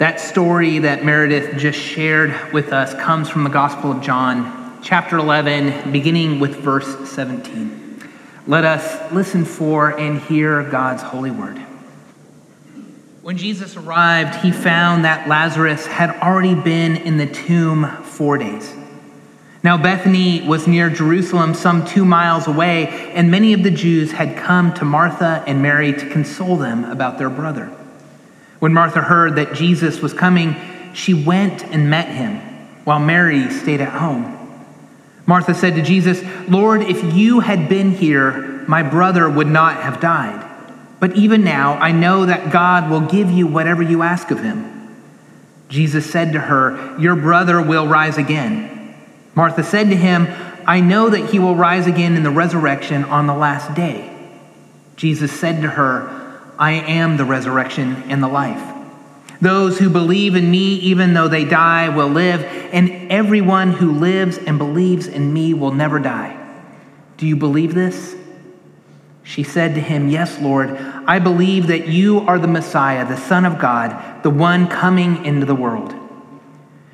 That story that Meredith just shared with us comes from the Gospel of John, chapter 11, beginning with verse 17. Let us listen for and hear God's holy word. When Jesus arrived, he found that Lazarus had already been in the tomb four days. Now, Bethany was near Jerusalem, some two miles away, and many of the Jews had come to Martha and Mary to console them about their brother. When Martha heard that Jesus was coming, she went and met him, while Mary stayed at home. Martha said to Jesus, Lord, if you had been here, my brother would not have died. But even now, I know that God will give you whatever you ask of him. Jesus said to her, Your brother will rise again. Martha said to him, I know that he will rise again in the resurrection on the last day. Jesus said to her, I am the resurrection and the life. Those who believe in me, even though they die, will live, and everyone who lives and believes in me will never die. Do you believe this? She said to him, Yes, Lord, I believe that you are the Messiah, the Son of God, the one coming into the world.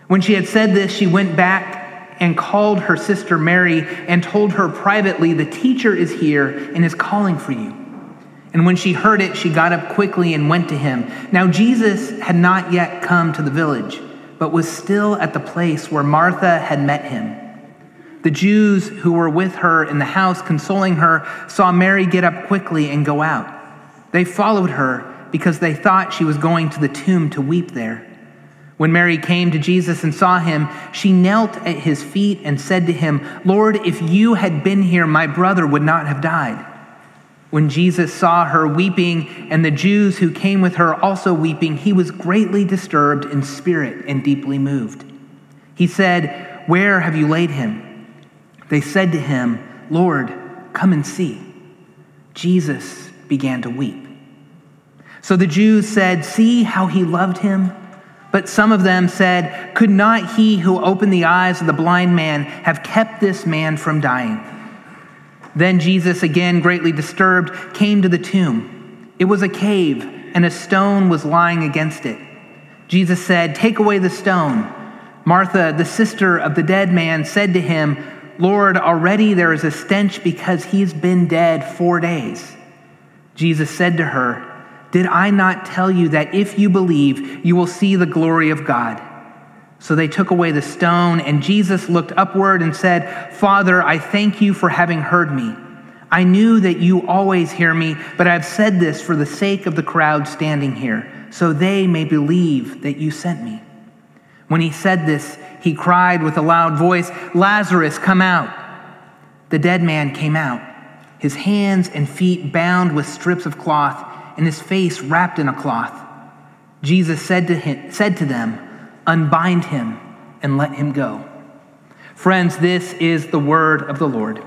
When she had said this, she went back and called her sister Mary and told her privately, The teacher is here and is calling for you. And when she heard it, she got up quickly and went to him. Now, Jesus had not yet come to the village, but was still at the place where Martha had met him. The Jews who were with her in the house, consoling her, saw Mary get up quickly and go out. They followed her because they thought she was going to the tomb to weep there. When Mary came to Jesus and saw him, she knelt at his feet and said to him, Lord, if you had been here, my brother would not have died. When Jesus saw her weeping and the Jews who came with her also weeping, he was greatly disturbed in spirit and deeply moved. He said, Where have you laid him? They said to him, Lord, come and see. Jesus began to weep. So the Jews said, See how he loved him? But some of them said, Could not he who opened the eyes of the blind man have kept this man from dying? Then Jesus, again greatly disturbed, came to the tomb. It was a cave, and a stone was lying against it. Jesus said, Take away the stone. Martha, the sister of the dead man, said to him, Lord, already there is a stench because he's been dead four days. Jesus said to her, Did I not tell you that if you believe, you will see the glory of God? So they took away the stone, and Jesus looked upward and said, Father, I thank you for having heard me. I knew that you always hear me, but I have said this for the sake of the crowd standing here, so they may believe that you sent me. When he said this, he cried with a loud voice, Lazarus, come out. The dead man came out, his hands and feet bound with strips of cloth, and his face wrapped in a cloth. Jesus said to, him, said to them, unbind him, and let him go. Friends, this is the word of the Lord.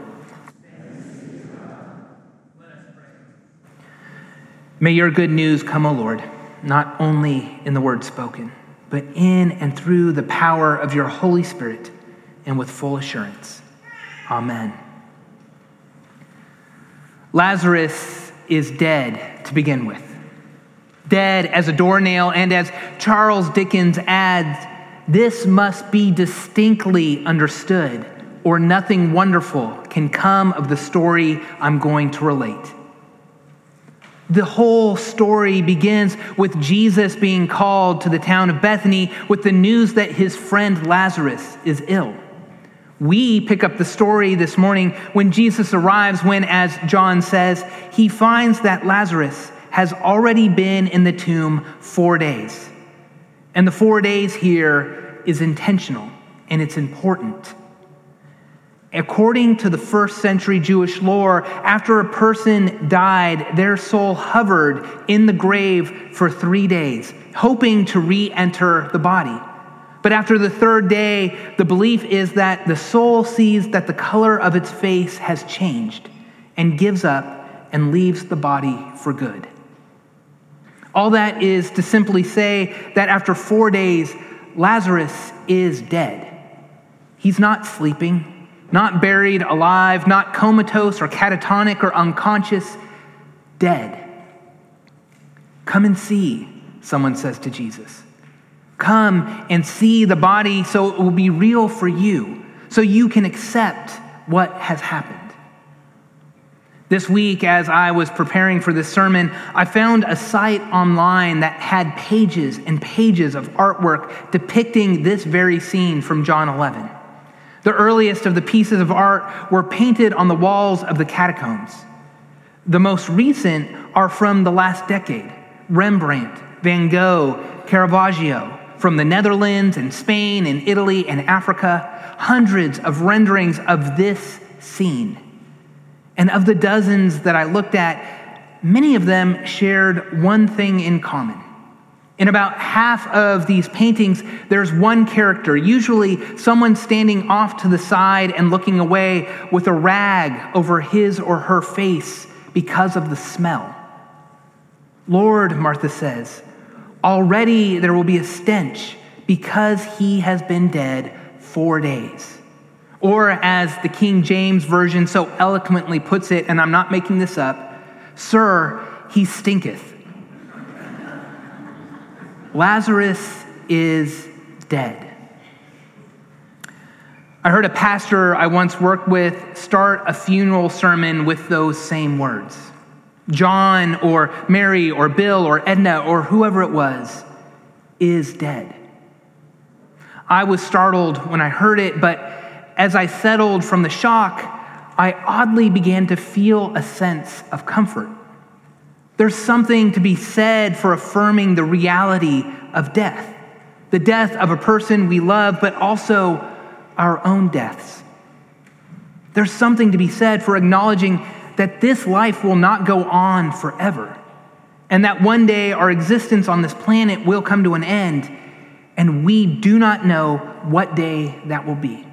May your good news come, O Lord, not only in the word spoken, but in and through the power of your Holy Spirit and with full assurance. Amen. Lazarus is dead to begin with dead as a doornail, and as Charles Dickens adds, this must be distinctly understood, or nothing wonderful can come of the story I'm going to relate. The whole story begins with Jesus being called to the town of Bethany with the news that his friend Lazarus is ill. We pick up the story this morning when Jesus arrives, when, as John says, he finds that Lazarus has already been in the tomb four days. And the four days here is intentional and it's important. According to the first century Jewish lore, after a person died, their soul hovered in the grave for three days, hoping to re enter the body. But after the third day, the belief is that the soul sees that the color of its face has changed and gives up and leaves the body for good. All that is to simply say that after four days, Lazarus is dead. He's not sleeping, not buried alive, not comatose or catatonic or unconscious, dead. Come and see, someone says to Jesus. Come and see the body so it will be real for you, so you can accept what has happened. This week, as I was preparing for this sermon, I found a site online that had pages and pages of artwork depicting this very scene from John 11. The earliest of the pieces of art were painted on the walls of the catacombs. The most recent are from the last decade Rembrandt, Van Gogh, Caravaggio, from the Netherlands and Spain and Italy and Africa, hundreds of renderings of this scene. And of the dozens that I looked at, many of them shared one thing in common. In about half of these paintings, there's one character, usually someone standing off to the side and looking away with a rag over his or her face because of the smell. Lord, Martha says, already there will be a stench because he has been dead four days. Or, as the King James Version so eloquently puts it, and I'm not making this up, Sir, he stinketh. Lazarus is dead. I heard a pastor I once worked with start a funeral sermon with those same words. John or Mary or Bill or Edna or whoever it was is dead. I was startled when I heard it, but as I settled from the shock, I oddly began to feel a sense of comfort. There's something to be said for affirming the reality of death the death of a person we love, but also our own deaths. There's something to be said for acknowledging that this life will not go on forever, and that one day our existence on this planet will come to an end, and we do not know what day that will be.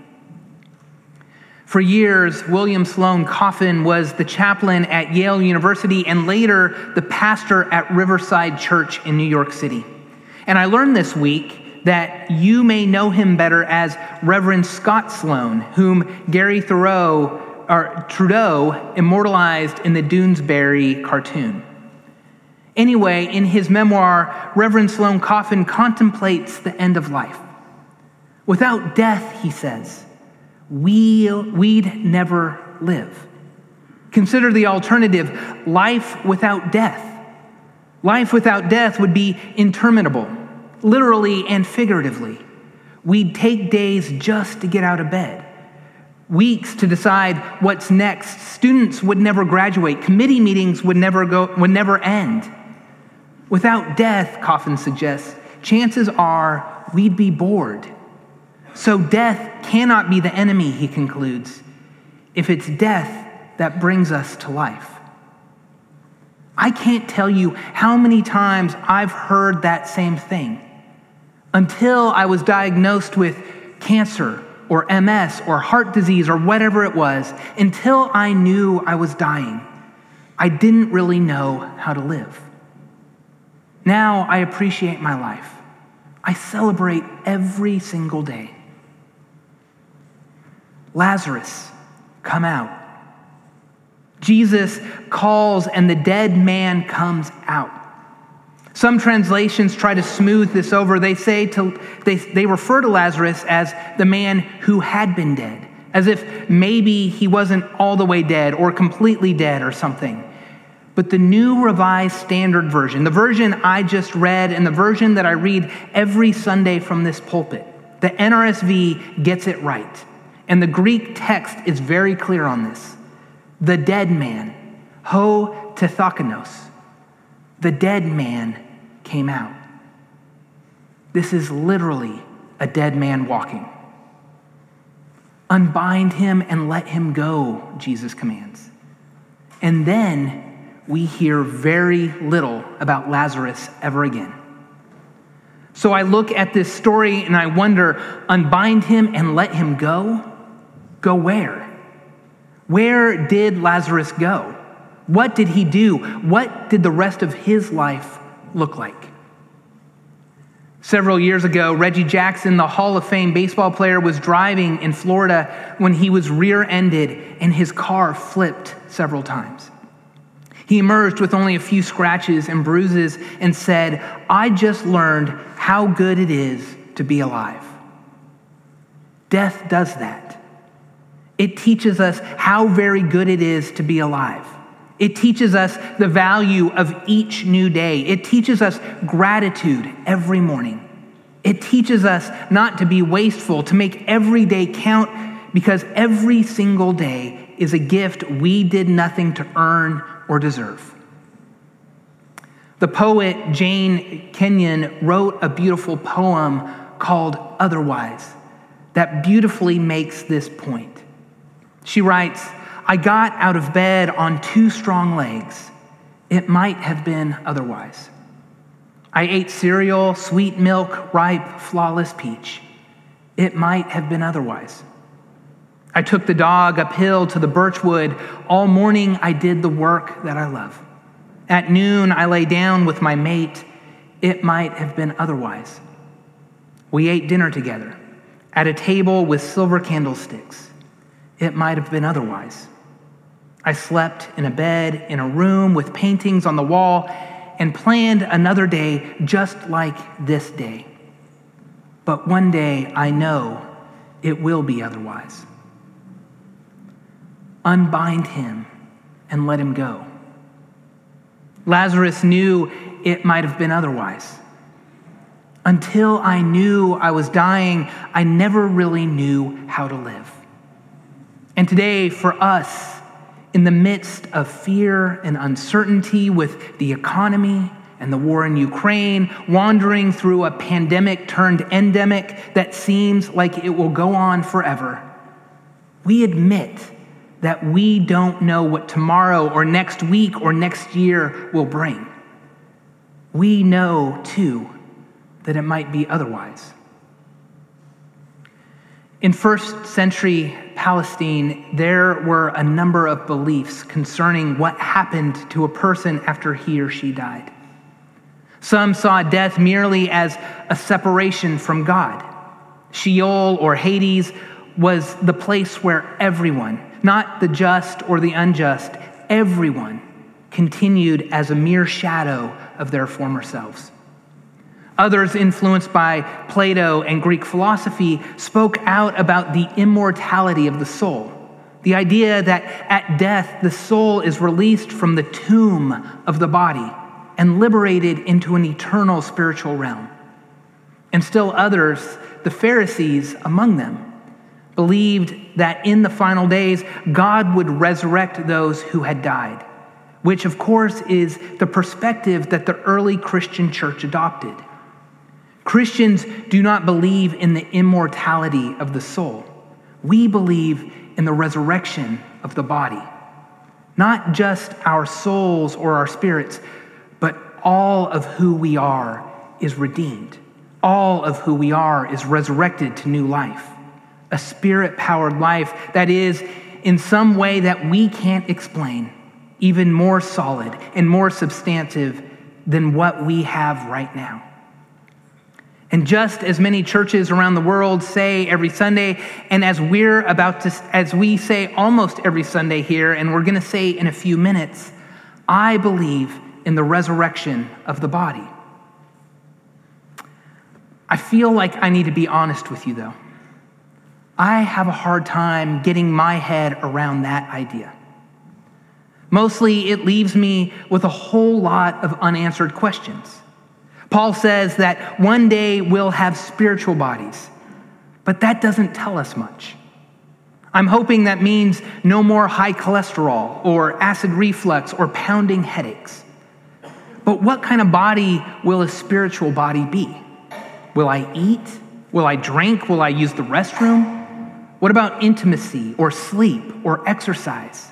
For years, William Sloane Coffin was the chaplain at Yale University and later the pastor at Riverside Church in New York City. And I learned this week that you may know him better as Reverend Scott Sloane, whom Gary Thoreau, or Trudeau immortalized in the Doonesbury cartoon. Anyway, in his memoir, Reverend Sloane Coffin contemplates the end of life. Without death, he says, we, we'd never live. Consider the alternative life without death. Life without death would be interminable, literally and figuratively. We'd take days just to get out of bed, weeks to decide what's next. Students would never graduate, committee meetings would never, go, would never end. Without death, Coffin suggests, chances are we'd be bored so death cannot be the enemy, he concludes, if it's death that brings us to life. I can't tell you how many times I've heard that same thing until I was diagnosed with cancer or MS or heart disease or whatever it was, until I knew I was dying. I didn't really know how to live. Now I appreciate my life. I celebrate every single day. Lazarus, come out. Jesus calls, and the dead man comes out. Some translations try to smooth this over. They say to, they, they refer to Lazarus as the man who had been dead, as if maybe he wasn't all the way dead or completely dead or something. But the New Revised Standard Version, the version I just read, and the version that I read every Sunday from this pulpit, the NRSV gets it right. And the Greek text is very clear on this. The dead man, ho tethakonos, the dead man came out. This is literally a dead man walking. Unbind him and let him go, Jesus commands. And then we hear very little about Lazarus ever again. So I look at this story and I wonder unbind him and let him go? Go where? Where did Lazarus go? What did he do? What did the rest of his life look like? Several years ago, Reggie Jackson, the Hall of Fame baseball player, was driving in Florida when he was rear ended and his car flipped several times. He emerged with only a few scratches and bruises and said, I just learned how good it is to be alive. Death does that. It teaches us how very good it is to be alive. It teaches us the value of each new day. It teaches us gratitude every morning. It teaches us not to be wasteful, to make every day count, because every single day is a gift we did nothing to earn or deserve. The poet Jane Kenyon wrote a beautiful poem called Otherwise that beautifully makes this point. She writes, I got out of bed on two strong legs. It might have been otherwise. I ate cereal, sweet milk, ripe, flawless peach. It might have been otherwise. I took the dog uphill to the birchwood. All morning I did the work that I love. At noon I lay down with my mate. It might have been otherwise. We ate dinner together at a table with silver candlesticks. It might have been otherwise. I slept in a bed in a room with paintings on the wall and planned another day just like this day. But one day I know it will be otherwise unbind him and let him go. Lazarus knew it might have been otherwise. Until I knew I was dying, I never really knew how to live. And today, for us, in the midst of fear and uncertainty with the economy and the war in Ukraine, wandering through a pandemic turned endemic that seems like it will go on forever, we admit that we don't know what tomorrow or next week or next year will bring. We know, too, that it might be otherwise. In first century Palestine, there were a number of beliefs concerning what happened to a person after he or she died. Some saw death merely as a separation from God. Sheol or Hades was the place where everyone, not the just or the unjust, everyone continued as a mere shadow of their former selves. Others, influenced by Plato and Greek philosophy, spoke out about the immortality of the soul. The idea that at death, the soul is released from the tomb of the body and liberated into an eternal spiritual realm. And still others, the Pharisees among them, believed that in the final days, God would resurrect those who had died, which, of course, is the perspective that the early Christian church adopted. Christians do not believe in the immortality of the soul. We believe in the resurrection of the body. Not just our souls or our spirits, but all of who we are is redeemed. All of who we are is resurrected to new life a spirit powered life that is, in some way that we can't explain, even more solid and more substantive than what we have right now. And just as many churches around the world say every Sunday, and as we're about to, as we say almost every Sunday here, and we're going to say in a few minutes, I believe in the resurrection of the body. I feel like I need to be honest with you, though. I have a hard time getting my head around that idea. Mostly, it leaves me with a whole lot of unanswered questions. Paul says that one day we'll have spiritual bodies, but that doesn't tell us much. I'm hoping that means no more high cholesterol or acid reflux or pounding headaches. But what kind of body will a spiritual body be? Will I eat? Will I drink? Will I use the restroom? What about intimacy or sleep or exercise?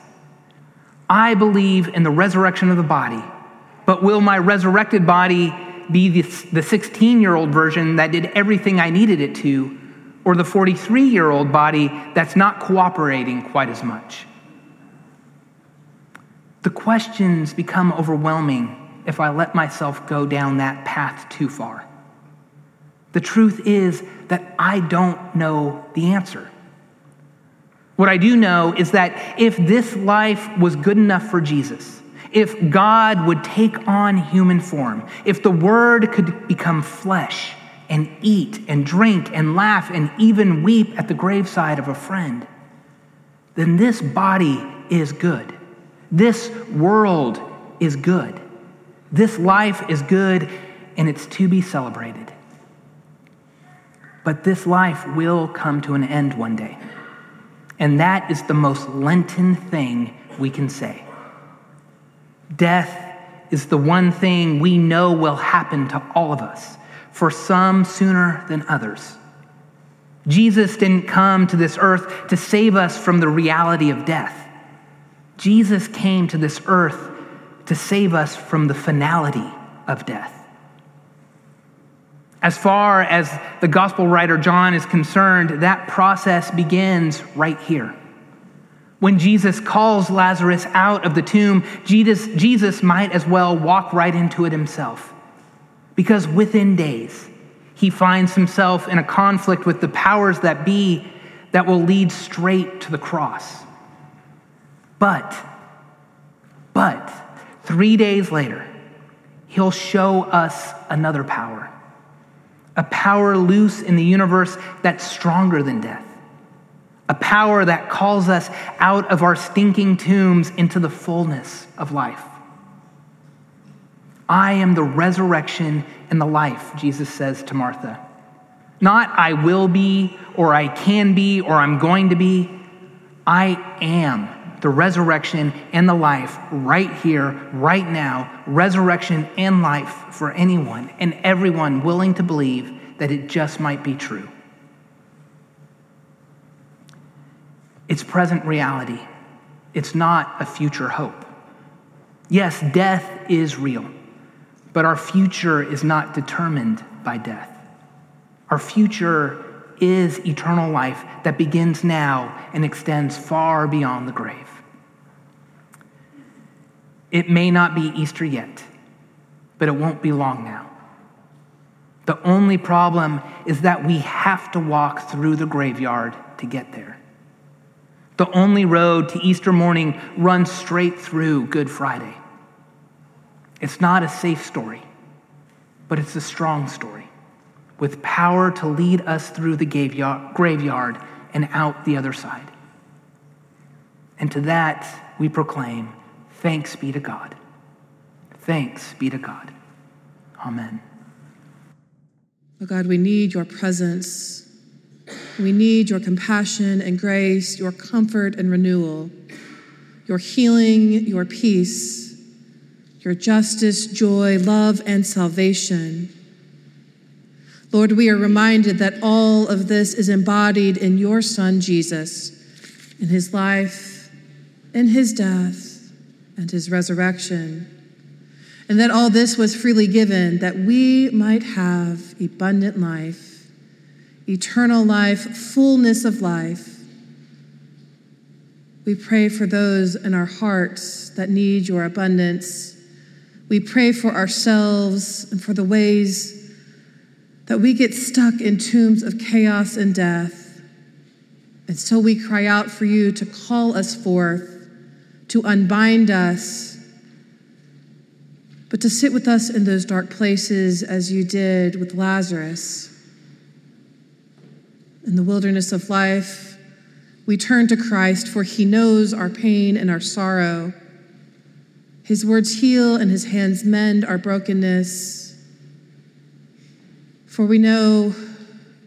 I believe in the resurrection of the body, but will my resurrected body be the 16 year old version that did everything I needed it to, or the 43 year old body that's not cooperating quite as much? The questions become overwhelming if I let myself go down that path too far. The truth is that I don't know the answer. What I do know is that if this life was good enough for Jesus, if God would take on human form, if the Word could become flesh and eat and drink and laugh and even weep at the graveside of a friend, then this body is good. This world is good. This life is good and it's to be celebrated. But this life will come to an end one day. And that is the most Lenten thing we can say. Death is the one thing we know will happen to all of us, for some sooner than others. Jesus didn't come to this earth to save us from the reality of death. Jesus came to this earth to save us from the finality of death. As far as the gospel writer John is concerned, that process begins right here. When Jesus calls Lazarus out of the tomb, Jesus, Jesus might as well walk right into it himself. Because within days, he finds himself in a conflict with the powers that be that will lead straight to the cross. But, but, three days later, he'll show us another power. A power loose in the universe that's stronger than death. A power that calls us out of our stinking tombs into the fullness of life. I am the resurrection and the life, Jesus says to Martha. Not I will be, or I can be, or I'm going to be. I am the resurrection and the life right here, right now, resurrection and life for anyone and everyone willing to believe that it just might be true. It's present reality, it's not a future hope. Yes, death is real, but our future is not determined by death. Our future is eternal life that begins now and extends far beyond the grave. It may not be Easter yet, but it won't be long now. The only problem is that we have to walk through the graveyard to get there. The only road to Easter morning runs straight through Good Friday. It's not a safe story, but it's a strong story with power to lead us through the graveyard and out the other side. And to that we proclaim Thanks be to God. Thanks be to God. Amen. Oh God, we need your presence. We need your compassion and grace, your comfort and renewal, your healing, your peace, your justice, joy, love, and salvation. Lord, we are reminded that all of this is embodied in your Son, Jesus, in his life, in his death, and his resurrection. And that all this was freely given that we might have abundant life, eternal life, fullness of life. We pray for those in our hearts that need your abundance. We pray for ourselves and for the ways that we get stuck in tombs of chaos and death. And so we cry out for you to call us forth to unbind us, but to sit with us in those dark places as you did with Lazarus. In the wilderness of life, we turn to Christ, for he knows our pain and our sorrow. His words heal and his hands mend our brokenness. For we know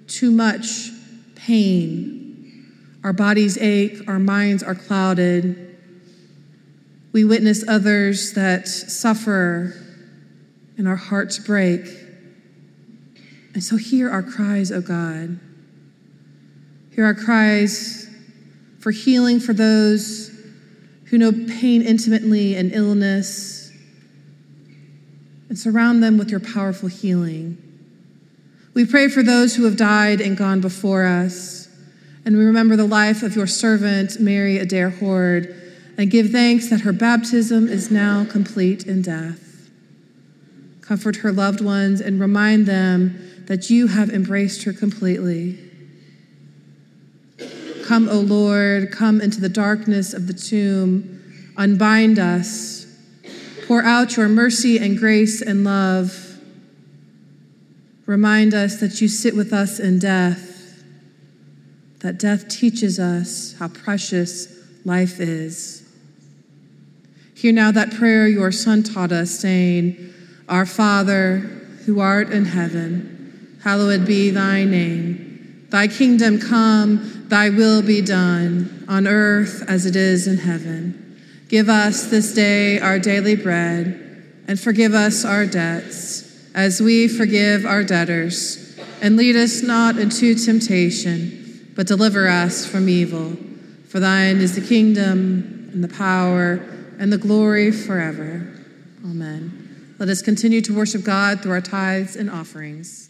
too much pain. Our bodies ache, our minds are clouded. We witness others that suffer and our hearts break. And so hear our cries, O God. Hear our cries for healing for those who know pain intimately and illness, and surround them with your powerful healing. We pray for those who have died and gone before us, and we remember the life of your servant, Mary Adair Horde and give thanks that her baptism is now complete in death. Comfort her loved ones and remind them that you have embraced her completely. Come, O Lord, come into the darkness of the tomb, unbind us, Pour out your mercy and grace and love. Remind us that you sit with us in death, that death teaches us how precious life is. Hear now that prayer your Son taught us, saying, Our Father, who art in heaven, hallowed be thy name. Thy kingdom come, thy will be done, on earth as it is in heaven. Give us this day our daily bread, and forgive us our debts, as we forgive our debtors. And lead us not into temptation, but deliver us from evil. For thine is the kingdom, and the power, and the glory forever. Amen. Let us continue to worship God through our tithes and offerings.